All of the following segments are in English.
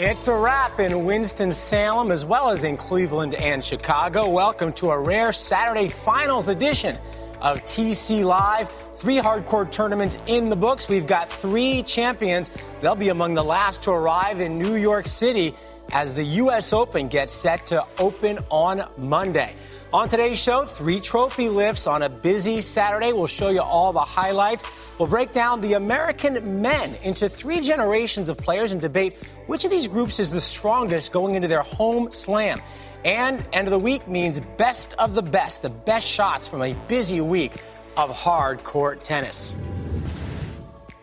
It's a wrap in Winston-Salem as well as in Cleveland and Chicago. Welcome to a rare Saturday finals edition of TC Live. Three hardcore tournaments in the books. We've got three champions. They'll be among the last to arrive in New York City as the U.S. Open gets set to open on Monday. On today's show, three trophy lifts on a busy Saturday. We'll show you all the highlights. We'll break down the American men into three generations of players and debate which of these groups is the strongest going into their home slam. And end of the week means best of the best, the best shots from a busy week of hard court tennis.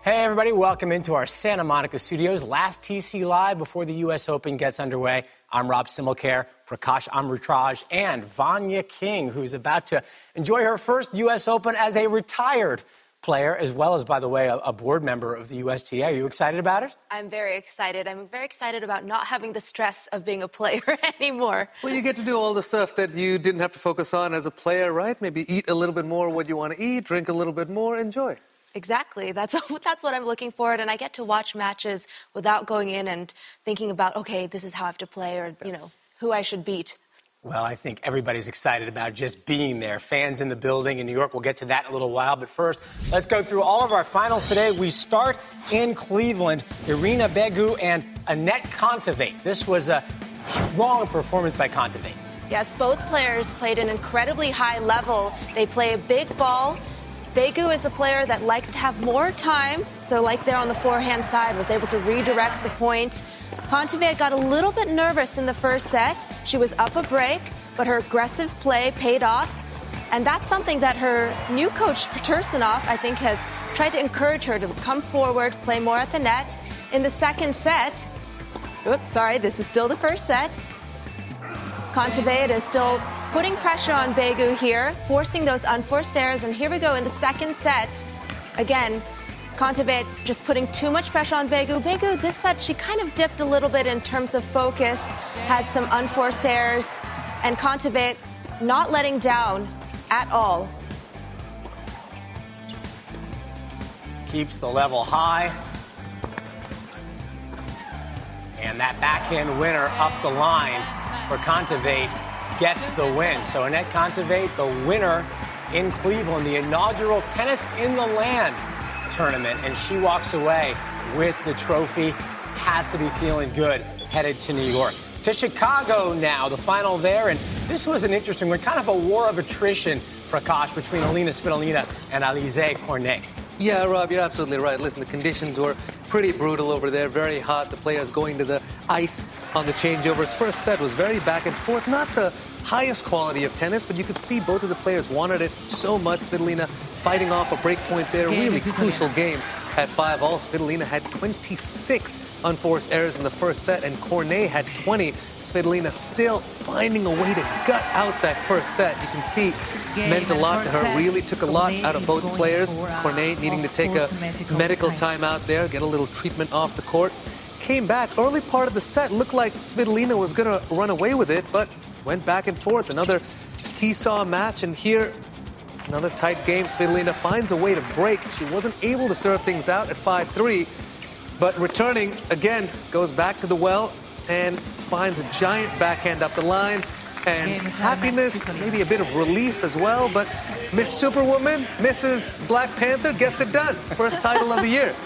Hey, everybody, welcome into our Santa Monica studios. Last TC Live before the U.S. Open gets underway. I'm Rob Similcare, Prakash Amritraj, and Vania King, who's about to enjoy her first U.S. Open as a retired player, as well as, by the way, a, a, board member of the USTA. Are you excited about it? I'm very excited. I'm very excited about not having the stress of being a player anymore. Well, you get to do all the stuff that you didn't have to focus on as a player, right? Maybe eat a little bit more what you want to eat, drink a little bit more, enjoy. Exactly. That's that's what I'm looking for, and I get to watch matches without going in and thinking about, okay, this is how I have to play, or you know, who I should beat. Well, I think everybody's excited about just being there. Fans in the building in New York. We'll get to that in a little while. But first, let's go through all of our finals today. We start in Cleveland. Irina Begu and Anett Kontaveit. This was a strong performance by Kontaveit. Yes, both players played an incredibly high level. They play a big ball. Begu is a player that likes to have more time, so like there on the forehand side, was able to redirect the point. Kontaveit got a little bit nervous in the first set. She was up a break, but her aggressive play paid off. And that's something that her new coach, Tursunov, I think has tried to encourage her to come forward, play more at the net. In the second set, oops, sorry, this is still the first set. Kontaveit is still putting pressure on Begu here, forcing those unforced errors. And here we go in the second set. Again, Kontaveit just putting too much pressure on Begu. Begu, this set, she kind of dipped a little bit in terms of focus, had some unforced errors, and Kontaveit not letting down at all. Keeps the level high. And that backhand winner up the line for Kontaveit gets the win. So Anett Kontaveit, the winner in Cleveland, the inaugural Tennis in the Land tournament, and she walks away with the trophy. Has to be feeling good headed to New York. To Chicago now, the final there, and this was an interesting one, kind of a war of attrition, Prakash, between Alina Svitolina and Alizé Cornet. Yeah, Rob, you're absolutely right. Listen, the conditions were pretty brutal over there, very hot. The players going to the ice on the changeovers. First set was very back and forth. Not the highest quality of tennis, but you could see both of the players wanted it so much. Svitolina fighting off a break point there. Really crucial game at 5 all. Svitolina had 26 unforced errors in the first set, and Cornet had 20. Svitolina still finding a way to gut out that first set. You can see meant a lot to her. Really took a lot out of both players. Cornet needing to take a medical timeout there, get a little treatment off the court. Came back early part of the set. Looked like Svitolina was going to run away with it, but went back and forth. Another seesaw match, and here another tight game. Svitolina finds a way to break. She wasn't able to serve things out at 5-3, but returning again goes back to the well and finds a giant backhand up the line and happiness, maybe a bit of relief as well. But Miss Superwoman, Mrs. Black Panther gets it done. First title of the year.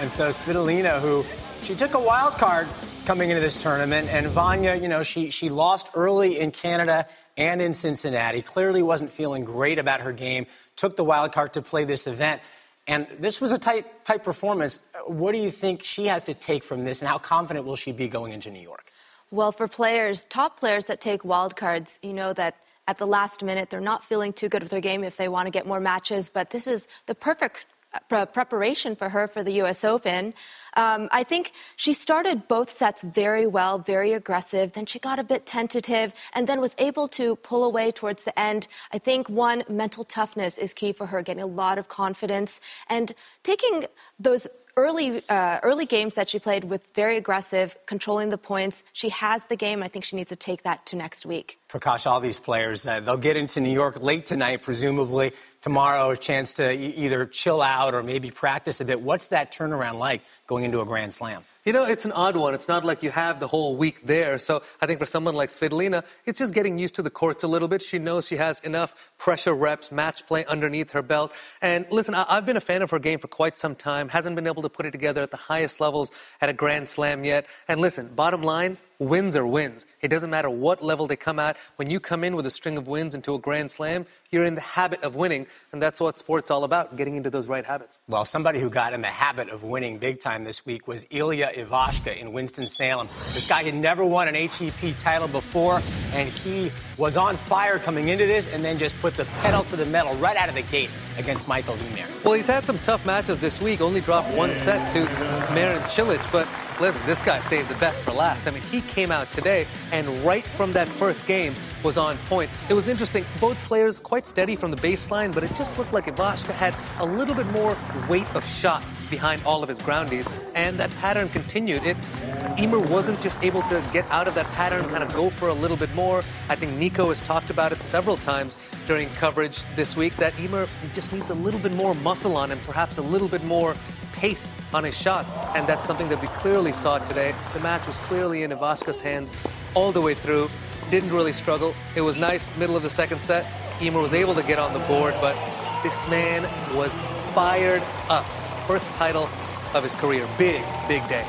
And so Svitolina, who she took a wild card coming into this tournament, and Vania, you know, she she lost early in Canada and in Cincinnati. Clearly wasn't feeling great about her game. Took the wild card to play this event. And this was a tight, tight performance. What do you think she has to take from this, and how confident will she be going into New York? Well, for players, top players that take wild cards, you know that at the last minute they're not feeling too good with their game if they want to get more matches. But this is the perfect uh, pre- preparation for her for the U.S. Open. Um, I think she started both sets very well, very aggressive. Then she got a bit tentative and then was able to pull away towards the end. I think one, mental toughness is key for her, getting a lot of confidence and taking those early uh, early games that she played with very aggressive, controlling the points. She has the game. I think she needs to take that to next week. Prakash, all these players, uh, they'll get into New York late tonight, presumably. Tomorrow, a chance to e- either chill out or maybe practice a bit. What's that turnaround like going into a Grand Slam? You know, it's an odd one. It's not like you have the whole week there. So I think for someone like Svitolina, it's just getting used to the courts a little bit. She knows she has enough pressure reps, match play underneath her belt. And listen, I- have been a fan of her game for quite some time. Hasn't been able to put it together at the highest levels at a Grand Slam yet. And listen, bottom line, wins are wins. It doesn't matter what level they come at. When you come in with a string of wins into a Grand Slam, you're in the habit of winning, and that's what sport's all about, getting into those right habits. Well, somebody who got in the habit of winning big time this week was Ilya Ivashka in Winston-Salem. This guy had never won an ATP title before, and he was on fire coming into this and then just put the pedal to the metal right out of the gate against Michael Ymer. Well, he's had some tough matches this week, only dropped one set to Marin Cilic, but listen, this guy saved the best for last. I mean, he came out today and right from that first game was on point. It was interesting. Both players quite steady from the baseline, but it just looked like Ivashka had a little bit more weight of shot behind all of his groundies, and that pattern continued. It Ymer wasn't just able to get out of that pattern, kind of go for a little bit more. I think Nico has talked about it several times during coverage this week that Ymer just needs a little bit more muscle on him, perhaps a little bit more pace on his shots, and that's something that we clearly saw today. The match was clearly in Ivashka's hands all the way through. Didn't really struggle. It was nice, middle of the second set. Ymer was able to get on the board, but this man was fired up. First title of his career. Big, big day.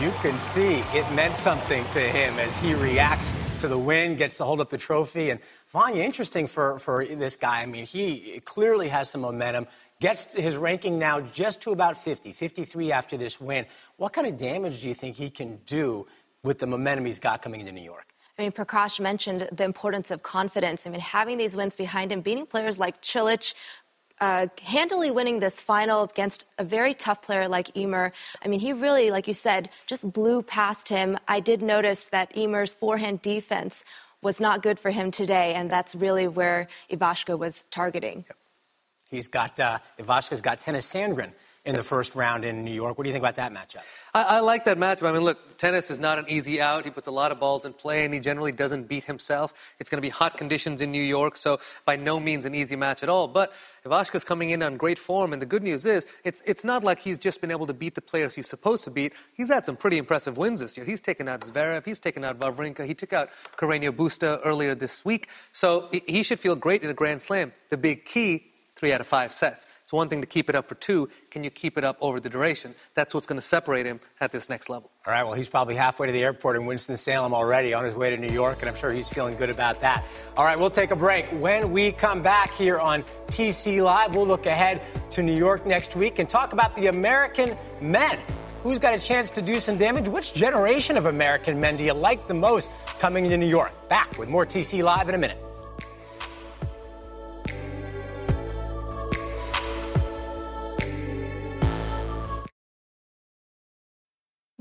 You can see it meant something to him as he reacts to the win, gets to hold up the trophy. And Vania, interesting for, for this guy. I mean, he clearly has some momentum, gets his ranking now just to about 50, 53 after this win. What kind of damage do you think he can do with the momentum he's got coming into New York? I mean, Prakash mentioned the importance of confidence. I mean, having these wins behind him, beating players like Cilic, uh, handily winning this final against a very tough player like Ymer. I mean, he really, like you said, just blew past him. I did notice that Ymer's forehand defense was not good for him today, and that's really where Ivashka was targeting. He's got uh, Ivashka's got Tennys Sandgren in the first round in New York. What do you think about that matchup? I, I, like that matchup. I mean, look, Tennys is not an easy out. He puts a lot of balls in play, and he generally doesn't beat himself. It's going to be hot conditions in New York, so by no means an easy match at all. But Ivashka's coming in on great form, and the good news is it's, it's not like he's just been able to beat the players he's supposed to beat. He's had some pretty impressive wins this year. He's taken out Zverev, he's taken out Wawrinka, he took out Carreño Busta earlier this week. So he should feel great in a Grand Slam. The big key, three out of five sets. It's one thing to keep it up for two. Can you keep it up over the duration? That's what's going to separate him at this next level. All right, well, he's probably halfway to the airport in Winston-Salem already on his way to New York, and I'm sure he's feeling good about that. All right, we'll take a break. When we come back here on TC Live, we'll look ahead to New York next week and talk about the American men. Who's got a chance to do some damage? Which generation of American men do you like the most coming to New York? Back with more TC Live in a minute.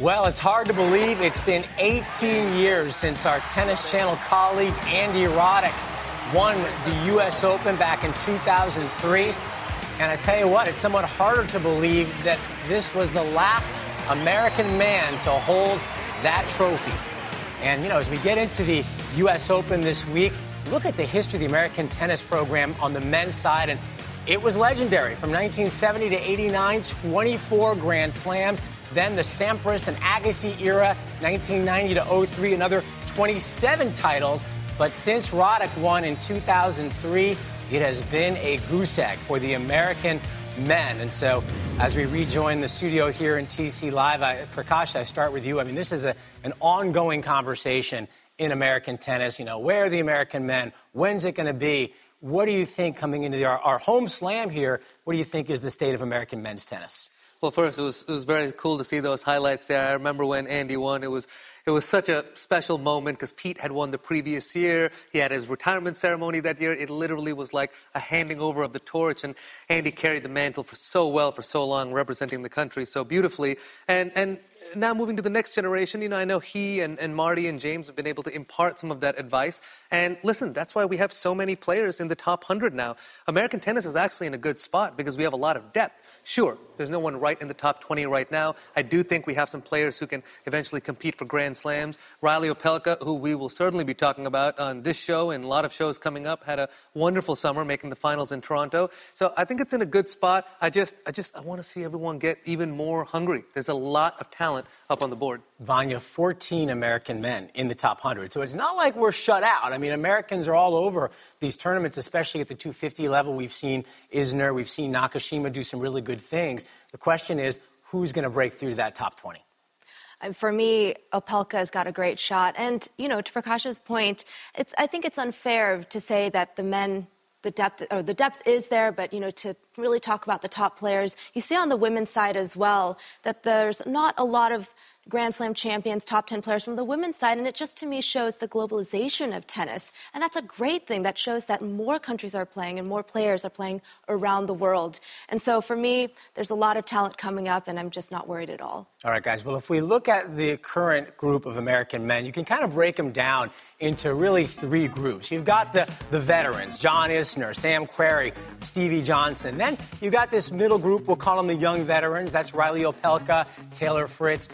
Well, it's hard to believe it's been 18 years since our Tennis Channel colleague Andy Roddick won the U.S. Open back in 2003. And I tell you what, it's somewhat harder to believe that this was the last American man to hold that trophy. And, you know, as we get into the U.S. Open this week, look at the history of the American tennis program on the men's side. And it was legendary from 1970 to 89, 24 Grand Slams. Then the Sampras and Agassi era, 1990 to 03, another 27 titles. But since Roddick won in 2003, it has been a goose egg for the American men. And so, as we rejoin the studio here in TC Live, I, Prakash, I start with you. I mean, this is a, an ongoing conversation in American tennis. You know, where are the American men? When's it going to be? What do you think coming into the, our, our home slam here? What do you think is the state of American men's tennis? Well, first, it was, it was very cool to see those highlights there. I remember when Andy won, it was it was such a special moment because Pete had won the previous year. He had his retirement ceremony that year. It literally was like a handing over of the torch, and Andy carried the mantle for so well for so long, representing the country so beautifully. And and now moving to the next generation, you know, I know he and, and Marty and James have been able to impart some of that advice. And listen, that's why we have so many players in the top 100 now. American tennis is actually in a good spot because we have a lot of depth. Sure, there's no one right in the top 20 right now. I do think we have some players who can eventually compete for Grand Slams. Reilly Opelka, who we will certainly be talking about on this show and a lot of shows coming up, had a wonderful summer making the finals in Toronto. So I think it's in a good spot. I just, I just, I want to see everyone get even more hungry. There's a lot of talent up on the board. Vania, 14 American men in the top 100. So it's not like we're shut out. I mean, Americans are all over these tournaments, especially at the 250 level. We've seen Isner, we've seen Nakashima do some really good things. The question is, who's going to break through that top 20? For me, Opelka has got a great shot. And, you know, to Prakash's point, it's, I think it's unfair to say that the men the depth or the depth is there, but you know, to really talk about the top players, you see on the women's side as well that there's not a lot of Grand Slam champions, top 10 players from the women's side. And it just to me shows the globalization of tennis. And that's a great thing. That shows that more countries are playing and more players are playing around the world. And so for me, there's a lot of talent coming up, and I'm just not worried at all. All right, guys. Well, if we look at the current group of American men, you can kind of break them down into really three groups. You've got the, the veterans, John Isner, Sam Querrey, Stevie Johnson. Then you've got this middle group, we'll call them the young veterans. That's Reilly Opelka, Taylor Fritz,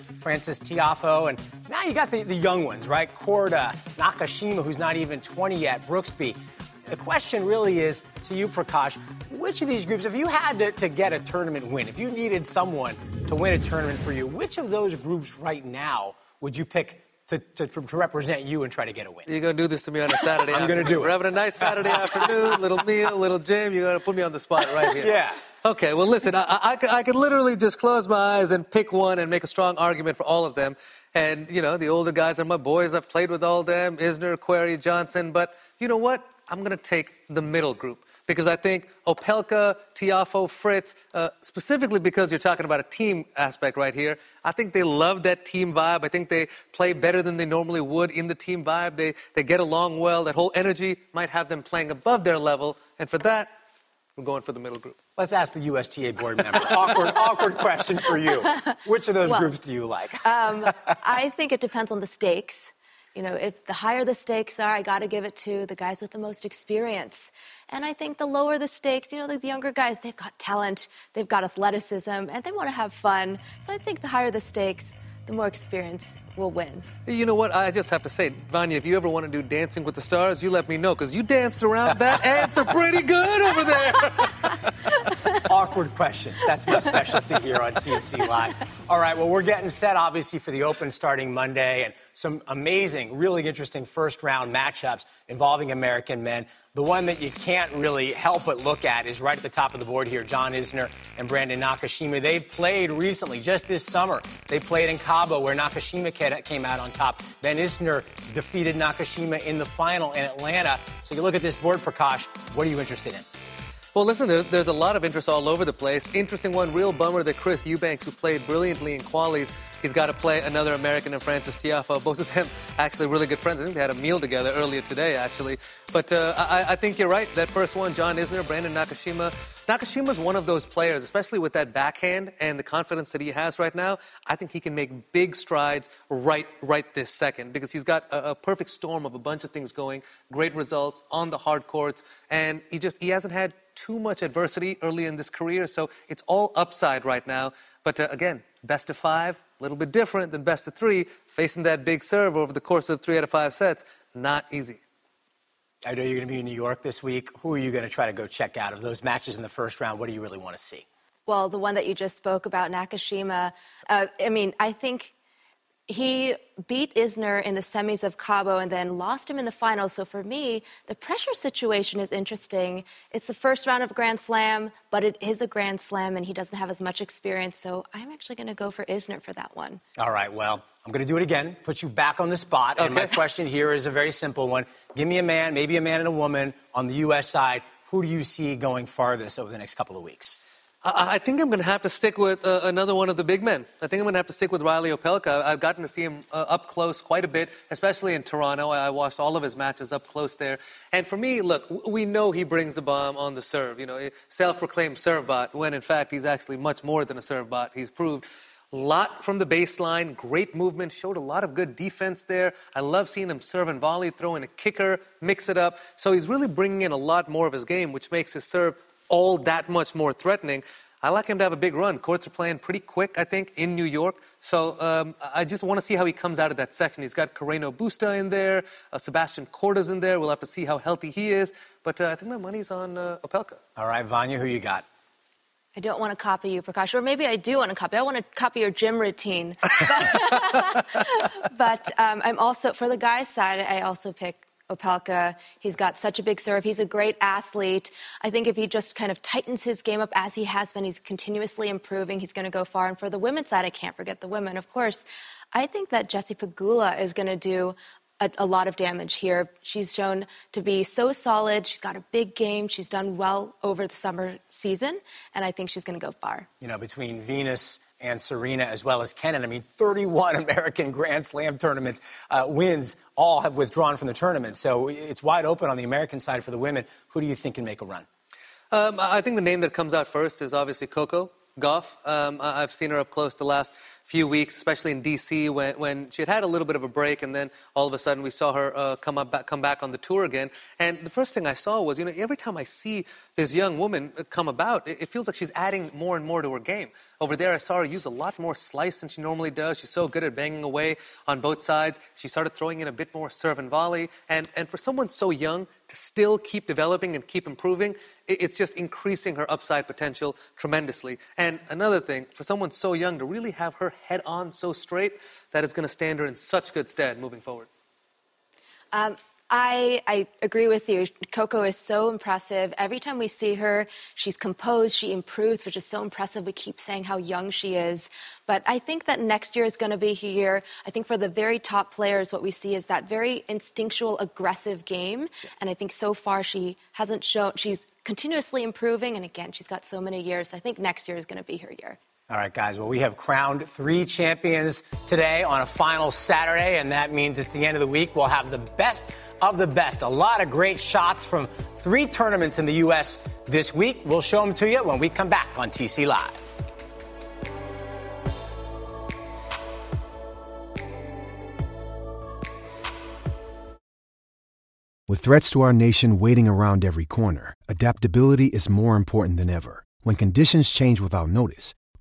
Frances Tiafoe. And now you got the, the young ones, right? Korda, Nakashima, who's not even 20 yet, Brooksby. The question really is to you, Prakash, which of these groups, if you had to, to, get a tournament win, if you needed someone to win a tournament for you, which of those groups right now would you pick to, to, to, represent you and try to get a win. You're going to do this to me on a Saturday I'm going to do it. We're having a nice Saturday afternoon, little meal, little gym. You're going to put me on the spot right here. Yeah. Okay, well, listen, I, I, I could literally just close my eyes and pick one and make a strong argument for all of them. And, you know, the older guys are my boys. I've played with all them Isner, Querrey, Johnson. But you know what? I'm going to take the middle group because I think Opelka, Tiafoe, Fritz, uh, specifically because you're talking about a team aspect right here, I think they love that team vibe. I think they play better than they normally would in the team vibe. They, they get along well. That whole energy might have them playing above their level. And for that, we're going for the middle group. Let's ask the USTA board member. awkward, awkward question for you. Which of those well, groups do you like? um, I think it depends on the stakes. You know, if the higher the stakes are, I got to give it to the guys with the most experience. And I think the lower the stakes, you know, the, the younger guys, they've got talent, they've got athleticism, and they want to have fun. So I think the higher the stakes, the more experience will win. You know what? I just have to say, Vania, if you ever want to do Dancing with the Stars, you let me know because you danced around that answer pretty good over there. Awkward questions. That's my specialty here on TC Live. All right, well, we're getting set, obviously, for the Open starting Monday and some amazing, really interesting first round matchups involving American men. The one that you can't really help but look at is right at the top of the board here John Isner and Brandon Nakashima. They've played recently, just this summer. They played in Cabo, where Nakashima came out on top. Ben Isner defeated Nakashima in the final in Atlanta. So you look at this board, Prakash, what are you interested in? Well, listen, there's, there's a lot of interest all over the place. Interesting one, real bummer that Chris Eubanks, who played brilliantly in qualies, he's got to play another American and Frances Tiafoe. Both of them actually really good friends. I think they had a meal together earlier today, actually. But uh, I, I, think you're right. That first one, John Isner, Brandon Nakashima. Nakashima's one of those players, especially with that backhand and the confidence that he has right now. I think he can make big strides right, right this second because he's got a, a perfect storm of a bunch of things going. Great results on the hard courts, and he just he hasn't had too much adversity early in this career, so it's all upside right now. But uh, again, best of five, a little bit different than best of three, facing that big serve over the course of three out of five sets, not easy. I know you're going to be in New York this week. Who are you going to try to go check out? Of those matches in the first round, what do you really want to see? Well, the one that you just spoke about, Nakashima, uh, I mean, I think he beat Isner in the semis of Cabo and then lost him in the final. So for me, the pressure situation is interesting. It's the first round of Grand Slam, but it is a Grand Slam and he doesn't have as much experience. So I'm actually going to go for Isner for that one. All right, well, I'm going to do it again, put you back on the spot. Okay. And my question here is a very simple one. Give me a man, maybe a man and a woman on the U.S. side. Who do you see going farthest over the next couple of weeks? I, think I'm going to have to stick with uh, another one of the big men. I think I'm going to have to stick with Reilly Opelka. I've gotten to see him uh, up close quite a bit, especially in Toronto. I, I, watched all of his matches up close there. And for me, look, we know he brings the bomb on the serve. You know, self-proclaimed serve bot, when in fact he's actually much more than a serve bot. He's proved a lot from the baseline, great movement, showed a lot of good defense there. I love seeing him serve and volley, throw in a kicker, mix it up. So he's really bringing in a lot more of his game, which makes his serve all that much more threatening. I like him to have a big run. Courts are playing pretty quick, I think, in New York. So um, I just want to see how he comes out of that section. He's got Carreno Busta in there, uh, Sebastian Korda's in there. We'll have to see how healthy he is. But uh, I think my money's on uh, Opelka. All right, Vania, who you got? I don't want to copy you, Prakash, or maybe I do want to copy. I want to copy your gym routine. but um, I'm also, for the guys' side, I also pick Opelka. He's got such a big serve. He's a great athlete. I think if he just kind of tightens his game up as he has been, he's continuously improving. He's going to go far. And for the women's side, I can't forget the women, of course. I think that Jessie Pegula is going to do a, a, lot of damage here. She's shown to be so solid. She's got a big game. She's done well over the summer season, and I think she's going to go far. You know, between Venus and Serena, as well as Kenin, I mean, 31 American Grand Slam tournaments uh, wins all have withdrawn from the tournament. So it's wide open on the American side for the women. Who do you think can make a run? Um, I think the name that comes out first is obviously Coco Gauff. Um, I've seen her up close the last few weeks, especially in D.C. when, when she had had a little bit of a break, and then all of a sudden we saw her uh, come up back, come back on the tour again. And the first thing I saw was, you know, every time I see this young woman come about, it, it feels like she's adding more and more to her game. Over there, I saw her use a lot more slice than she normally does. She's so good at banging away on both sides. She started throwing in a bit more serve and volley. And, and for someone so young to still keep developing and keep improving, it's just increasing her upside potential tremendously. And another thing, for someone so young to really have her head on so straight, that is going to stand her in such good stead moving forward. Um, I, I, agree with you. Coco is so impressive. Every time we see her, she's composed, she improves, which is so impressive. We keep saying how young she is. But I think that next year is going to be here. I think for the very top players, what we see is that very instinctual, aggressive game. Yeah. And I think so far she hasn't shown, she's continuously improving. And again, she's got so many years. So I think next year is going to be her year. All right, guys. Well, we have crowned three champions today on a final Saturday, and that means it's the end of the week. We'll have the best of the best. A lot of great shots from three tournaments in the U.S. this week. We'll show them to you when we come back on TC Live. With threats to our nation waiting around every corner, adaptability is more important than ever. When conditions change without notice,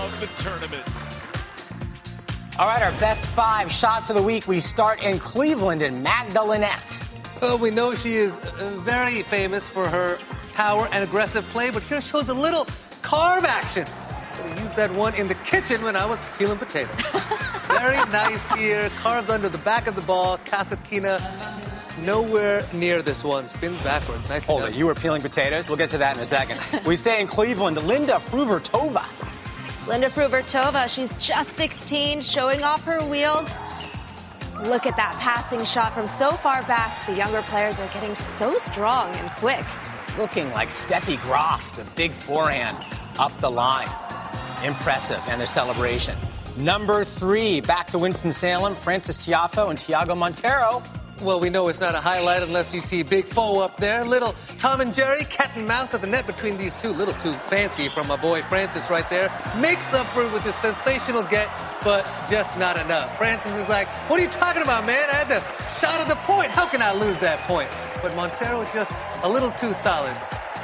Shot the tournament. All right, our best five shots of the week. We start in Cleveland and Magda Linette. So we know she is uh, very famous for her power and aggressive play, but here shows a little carve action. I used that one in the kitchen when I was peeling potatoes. very nice here. Carves under the back of the ball. Kasatkina nowhere near this one. Spins backwards. Nice. Hold it. You were peeling potatoes. We'll get to that in a second. we stay in Cleveland. Linda Fruhvirtova Linda Fruhvirtova, she's just 16, showing off her wheels. Look at that passing shot from so far back. The younger players are getting so strong and quick. Looking like Steffi Graf, the big forehand up the line. Impressive, and their celebration. Number three, back to Winston-Salem, Frances Tiafoe and Tiago Monteiro Well, we know it's not a highlight unless you see Big Foe up there. Little Tom and Jerry, cat and mouse at the net between these two. Little too fancy from my boy Frances right there. Makes up for it with a sensational get, but just not enough. Frances is like, what are you talking about, man? I had the shot at the point. How can I lose that point? But Monteiro just a little too solid.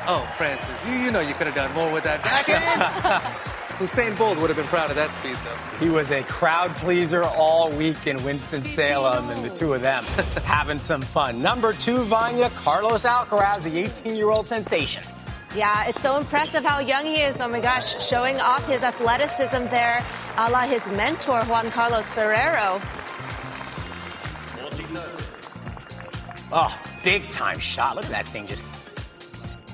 Oh, Frances, you, you know you could have done more with that backhand. Usain Bolt would have been proud of that speed, though. He was a crowd pleaser all week in Winston-Salem, and the two of them having some fun. Number two, Vania, Carlos Alcaraz, the 18-year-old sensation. Yeah, it's so impressive how young he is. Oh my gosh, showing off his athleticism there, a la his mentor, Juan Carlos Ferrero. Oh, big time shot. Look at that thing just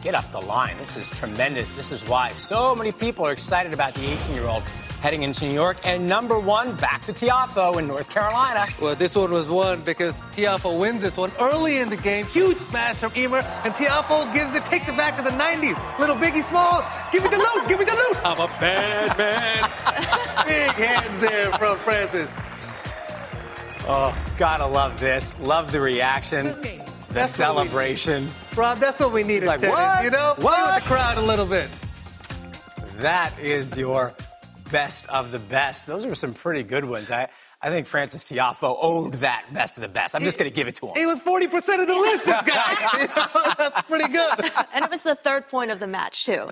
get up the line. This is tremendous. This is why so many people are excited about the 18 year old heading into New York. And number one, back to Tiafoe in North Carolina. Well, this one was won because Tiafoe wins this one early in the game. Huge smash from Ymer, and Tiafoe gives it, takes it back to the 90s. Little Biggie Smalls, give me the loot, give me the loot. I'm a bad man. Big hands there from Frances. Oh, gotta love this. Love the reaction, the That's celebration. Rob, that's what we needed, like, tennis, what? you know? Play with the crowd a little bit. That is your best of the best. Those are some pretty good ones. I, I think Frances Tiafoe owned that best of the best. I'm just going to give it to him. He was 40% of the list, this guy. You know, that's pretty good. And it was the third point of the match, too.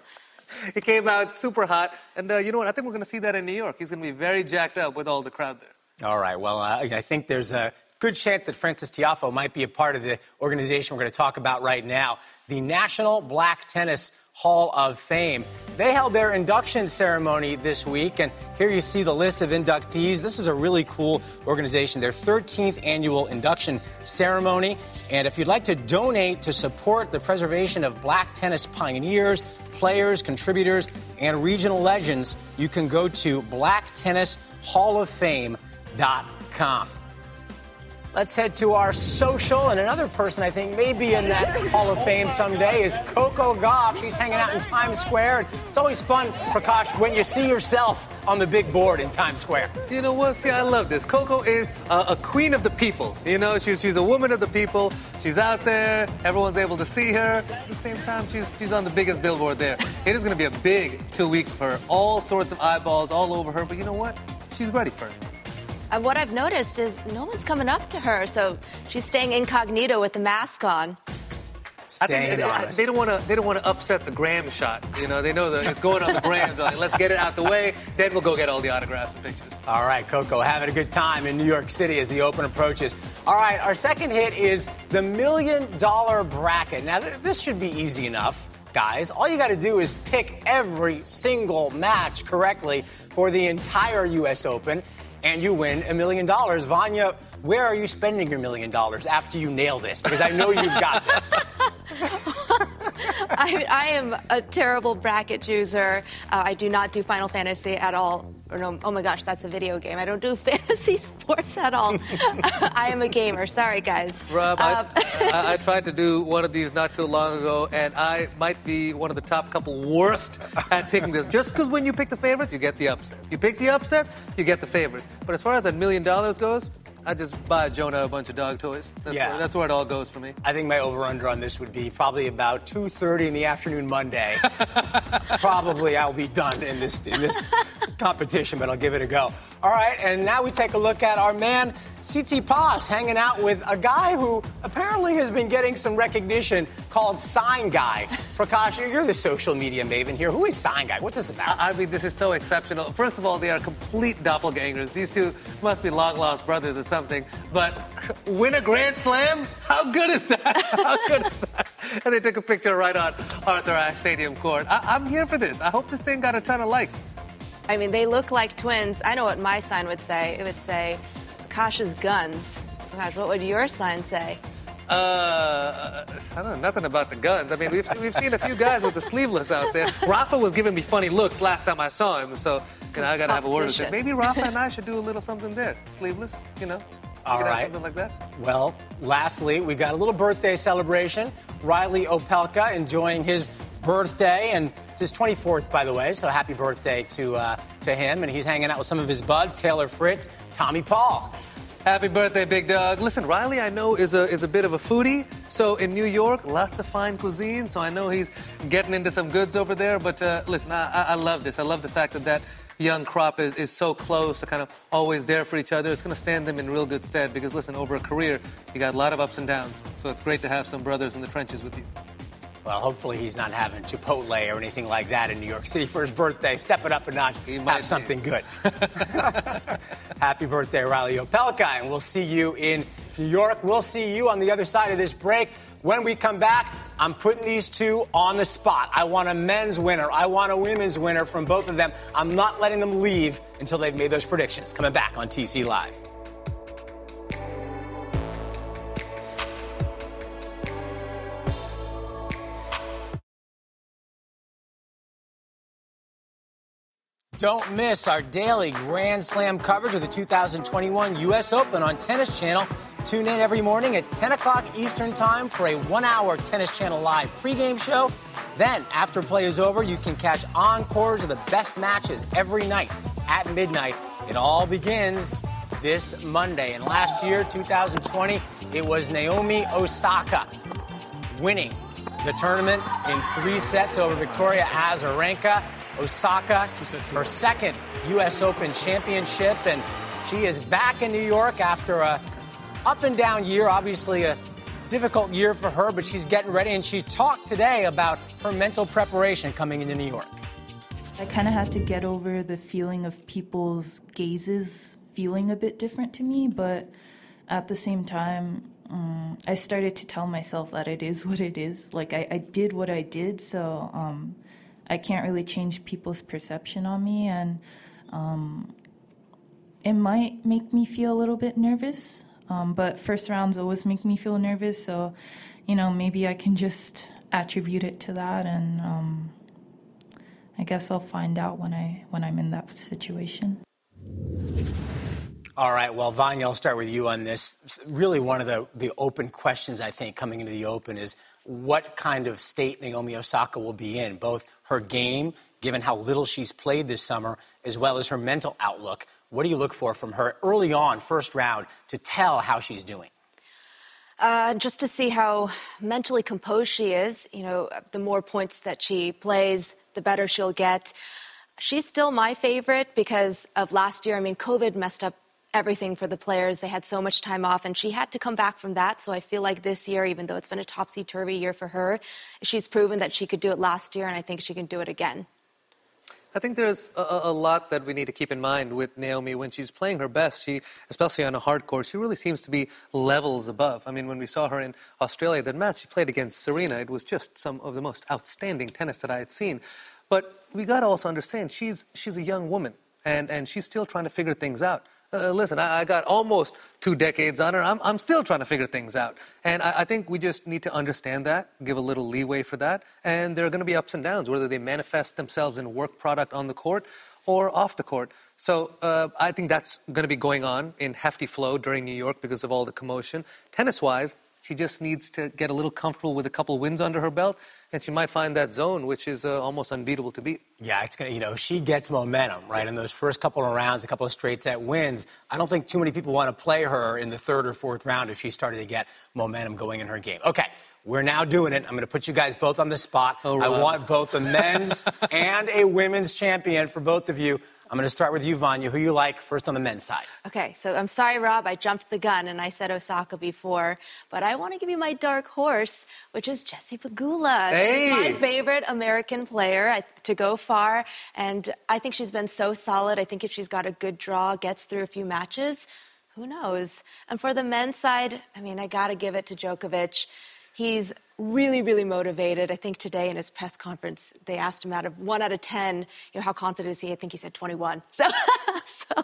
He came out super hot. And uh, you know what? I think we're going to see that in New York. He's going to be very jacked up with all the crowd there. All right. Well, uh, I think there's a good chance that Frances Tiafoe might be a part of the organization we're going to talk about right now, the National Black Tennis Hall of Fame. They held their induction ceremony this week, and here you see the list of inductees. This is a really cool organization, their 13th annual induction ceremony. And if you'd like to donate to support the preservation of black tennis pioneers, players, contributors, and regional legends, you can go to blacktennishalloffame.com. Let's head to our social, and another person I think may be in that Hall of Fame someday is Coco Gauff. She's hanging out in Times Square. It's always fun, Prakash, when you see yourself on the big board in Times Square. You know what? See, I love this. Coco is a queen of the people. You know, she's, she's a woman of the people. She's out there. Everyone's able to see her. At the same time, she's, she's on the biggest billboard there. It is going to be a big two weeks for her. All sorts of eyeballs all over her. But you know what? She's ready for it. And what I've noticed is no one's coming up to her, so she's staying incognito with the mask on. I think Staying they, they don't want to. They don't want to upset the gram shot. You know, they know that it's going on the gram. Like, let's get it out the way. Then we'll go get all the autographs and pictures. All right, Coco, having a good time in New York City as the Open approaches. All right, our second hit is the million dollar bracket. Now, th- this should be easy enough. Guys, all you got to do is pick every single match correctly for the entire U.S. Open, and you win a million dollars. Vania, where are you spending your million dollars after you nail this? Because I know you've got this. I, I am a terrible bracket chooser. Uh, I do not do Final Fantasy at all. Or no, oh my gosh, that's a video game. I don't do fantasy sports at all. I am a gamer. Sorry, guys. Rob, Um, I, I, tried to do one of these not too long ago, and I might be one of the top couple worst at picking this. Just because when you pick the favorites, you get the upset. You pick the upset, you get the favorites. But as far as that million dollars goes, I just buy Jonah a bunch of dog toys. That's, Yeah. where, that's where it all goes for me. I think my over/under on this would be probably about 2:30 in the afternoon Monday. probably I'll be done in this in this competition, but I'll give it a go. All right, and now we take a look at our man CT Paz hanging out with a guy who apparently has been getting some recognition called Sign Guy. Prakash, you're the social media maven here. Who is Sign Guy? What's this about? I mean, this is so exceptional. First of all, they are complete doppelgangers. These two must be long lost brothers or something. But win a Grand Slam? How good is that? How good is that? And they took a picture right on Arthur Ashe Stadium court. I- I'm here for this. I hope this thing got a ton of likes. I mean, they look like twins. I know what my sign would say. It would say, Kasha's guns. Gosh, what would your sign say? Uh, I don't know nothing about the guns. I mean, we've, we've seen a few guys with the sleeveless out there. Rafa was giving me funny looks last time I saw him, so you know I gotta have a word with him. Maybe Rafa and I should do a little something there, sleeveless, you know. All We could have right. something like that. Well, lastly, we got a little birthday celebration. Reilly Opelka enjoying his birthday, and it's his 24th, by the way. So happy birthday to uh, to him. And he's hanging out with some of his buds: Taylor Fritz, Tommy Paul. Happy birthday, big dog. Listen, Reilly, I know is a is a bit of a foodie. So in New York, lots of fine cuisine. So I know he's getting into some goods over there. But uh, listen, I, I love this. I love the fact that that young crop is, is so close, to kind of always there for each other. It's going to stand them in real good stead because listen, over a career, you got a lot of ups and downs. So it's great to have some brothers in the trenches with you. Well, hopefully he's not having Chipotle or anything like that in New York City for his birthday. Step it up a notch. He have might be. something good. Happy birthday, Reilly Opelka, and we'll see you in New York. We'll see you on the other side of this break. When we come back, I'm putting these two on the spot. I want a men's winner. I want a women's winner from both of them. I'm not letting them leave until they've made those predictions. Coming back on TC Live. Don't miss our daily Grand Slam coverage of the 2021 U.S. Open on Tennis Channel. Tune in every morning at 10 o'clock Eastern Time for a one hour Tennis Channel live pregame show. Then, after play is over, you can catch encores of the best matches every night at midnight. It all begins this Monday. And last year, 2020, it was Naomi Osaka winning the tournament in three sets over Victoria Azarenka. Osaka, her second U.S. Open championship, and she is back in New York after a up and down year. Obviously, a difficult year for her, but she's getting ready, and she talked today about her mental preparation coming into New York. I kind of had to get over the feeling of people's gazes feeling a bit different to me, but at the same time, um, I started to tell myself that it is what it is. Like, I, I did what I did, so um, I can't really change people's perception on me, and um, it might make me feel a little bit nervous. Um, but first rounds always make me feel nervous, so you know maybe I can just attribute it to that, and um, I guess I'll find out when I when I'm in that situation. All right. Well, Vania, I'll start with you on this. Really, one of the, the open questions, I think, coming into the Open is what kind of state Naomi Osaka will be in, both her game, given how little she's played this summer, as well as her mental outlook. What do you look for from her early on, first round, to tell how she's doing? Uh, just to see how mentally composed she is. You know, the more points that she plays, the better she'll get. She's still my favorite because of last year. I mean, COVID messed up everything for the players. They had so much time off, and she had to come back from that. So I feel like this year, even though it's been a topsy turvy year for her, she's proven that she could do it last year, and I think she can do it again. I think there's a, a, lot that we need to keep in mind with Naomi when she's playing her best. She, especially on a hard court, she really seems to be levels above. I mean, when we saw her in Australia, that match she played against Serena, it was just some of the most outstanding tennis that I had seen. But we got to also understand she's she's a young woman, and and she's still trying to figure things out. Uh, listen, I, I, got almost two decades on her. I'm, I'm still trying to figure things out. And I, I, think we just need to understand that, give a little leeway for that. And there are going to be ups and downs, whether they manifest themselves in work product on the court or off the court. So uh, I think that's going to be going on in hefty flow during New York because of all the commotion. Tennis wise, she just needs to get a little comfortable with a couple wins under her belt and she might find that zone, which is uh, almost unbeatable to beat. Yeah, it's gonna. You know, she gets momentum right in those first couple of rounds, a couple of straight set wins. I don't think too many people want to play her in the third or fourth round if she started to get momentum going in her game. Okay, we're now doing it. I'm going to put you guys both on the spot. Oh, I want both a men's and a women's champion for both of you. I'm going to start with you, Vania. Who you like first on the men's side? Okay, so I'm sorry, Rob, I jumped the gun and I said Osaka before, but I want to give you my dark horse, which is Jessie Pegula. Hey! My favorite American player to go far, and I think she's been so solid. I think if she's got a good draw, gets through a few matches, who knows? And for the men's side, I mean, I got to give it to Djokovic. He's really, really motivated. I think today in his press conference, they asked him out of one out of 10, you know, how confident is he? I think he said 21. So,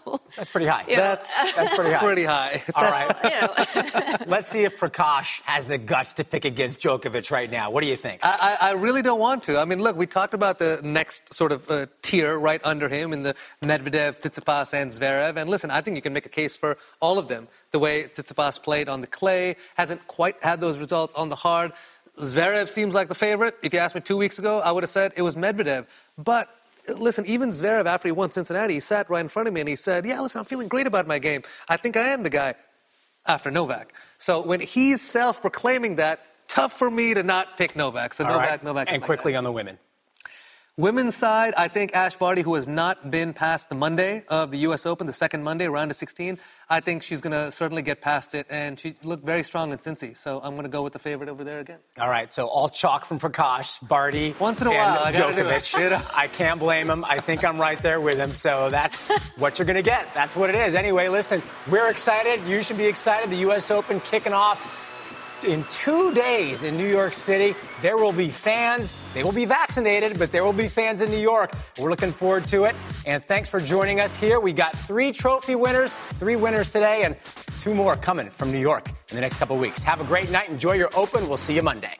so That's pretty high. you know, That's, That's pretty high. Pretty high. All right. you know. Let's see if Prakash has the guts to pick against Djokovic right now. What do you think? I, I I really don't want to. I mean, look, we talked about the next sort of uh, tier right under him in the Medvedev, Tsitsipas, and Zverev. And listen, I think you can make a case for all of them. The way Tsitsipas played on the clay hasn't quite had those results on the hard. Zverev seems like the favorite. If you asked me two weeks ago, I would have said it was Medvedev. But listen, even Zverev, after he won Cincinnati, he sat right in front of me and he said, Yeah, listen, I'm feeling great about my game. I think I am the guy after Novak. So when he's self proclaiming that, tough for me to not pick Novak. So All Novak, right. Novak. And quickly on the women. Women's side, I think Ash Barty, who has not been past the Monday of the U.S. Open, the second Monday, round of 16, I think she's going to certainly get past it. And she looked very strong in Cincy. So I'm going to go with the favorite over there again. All right, so all chalk from Prakash, Barty, Once in a while, I gotta do it. Djokovic. I can't blame him. I think I'm right there with him. So that's what you're going to get. That's what it is. Anyway, listen, we're excited. You should be excited. The U.S. Open kicking off in two days in New York City. There will be fans. They will be vaccinated, but there will be fans in New York. We're looking forward to it. And thanks for joining us here. We got three trophy winners, three winners today, and two more coming from New York in the next couple weeks. Have a great night. Enjoy your Open. We'll see you Monday.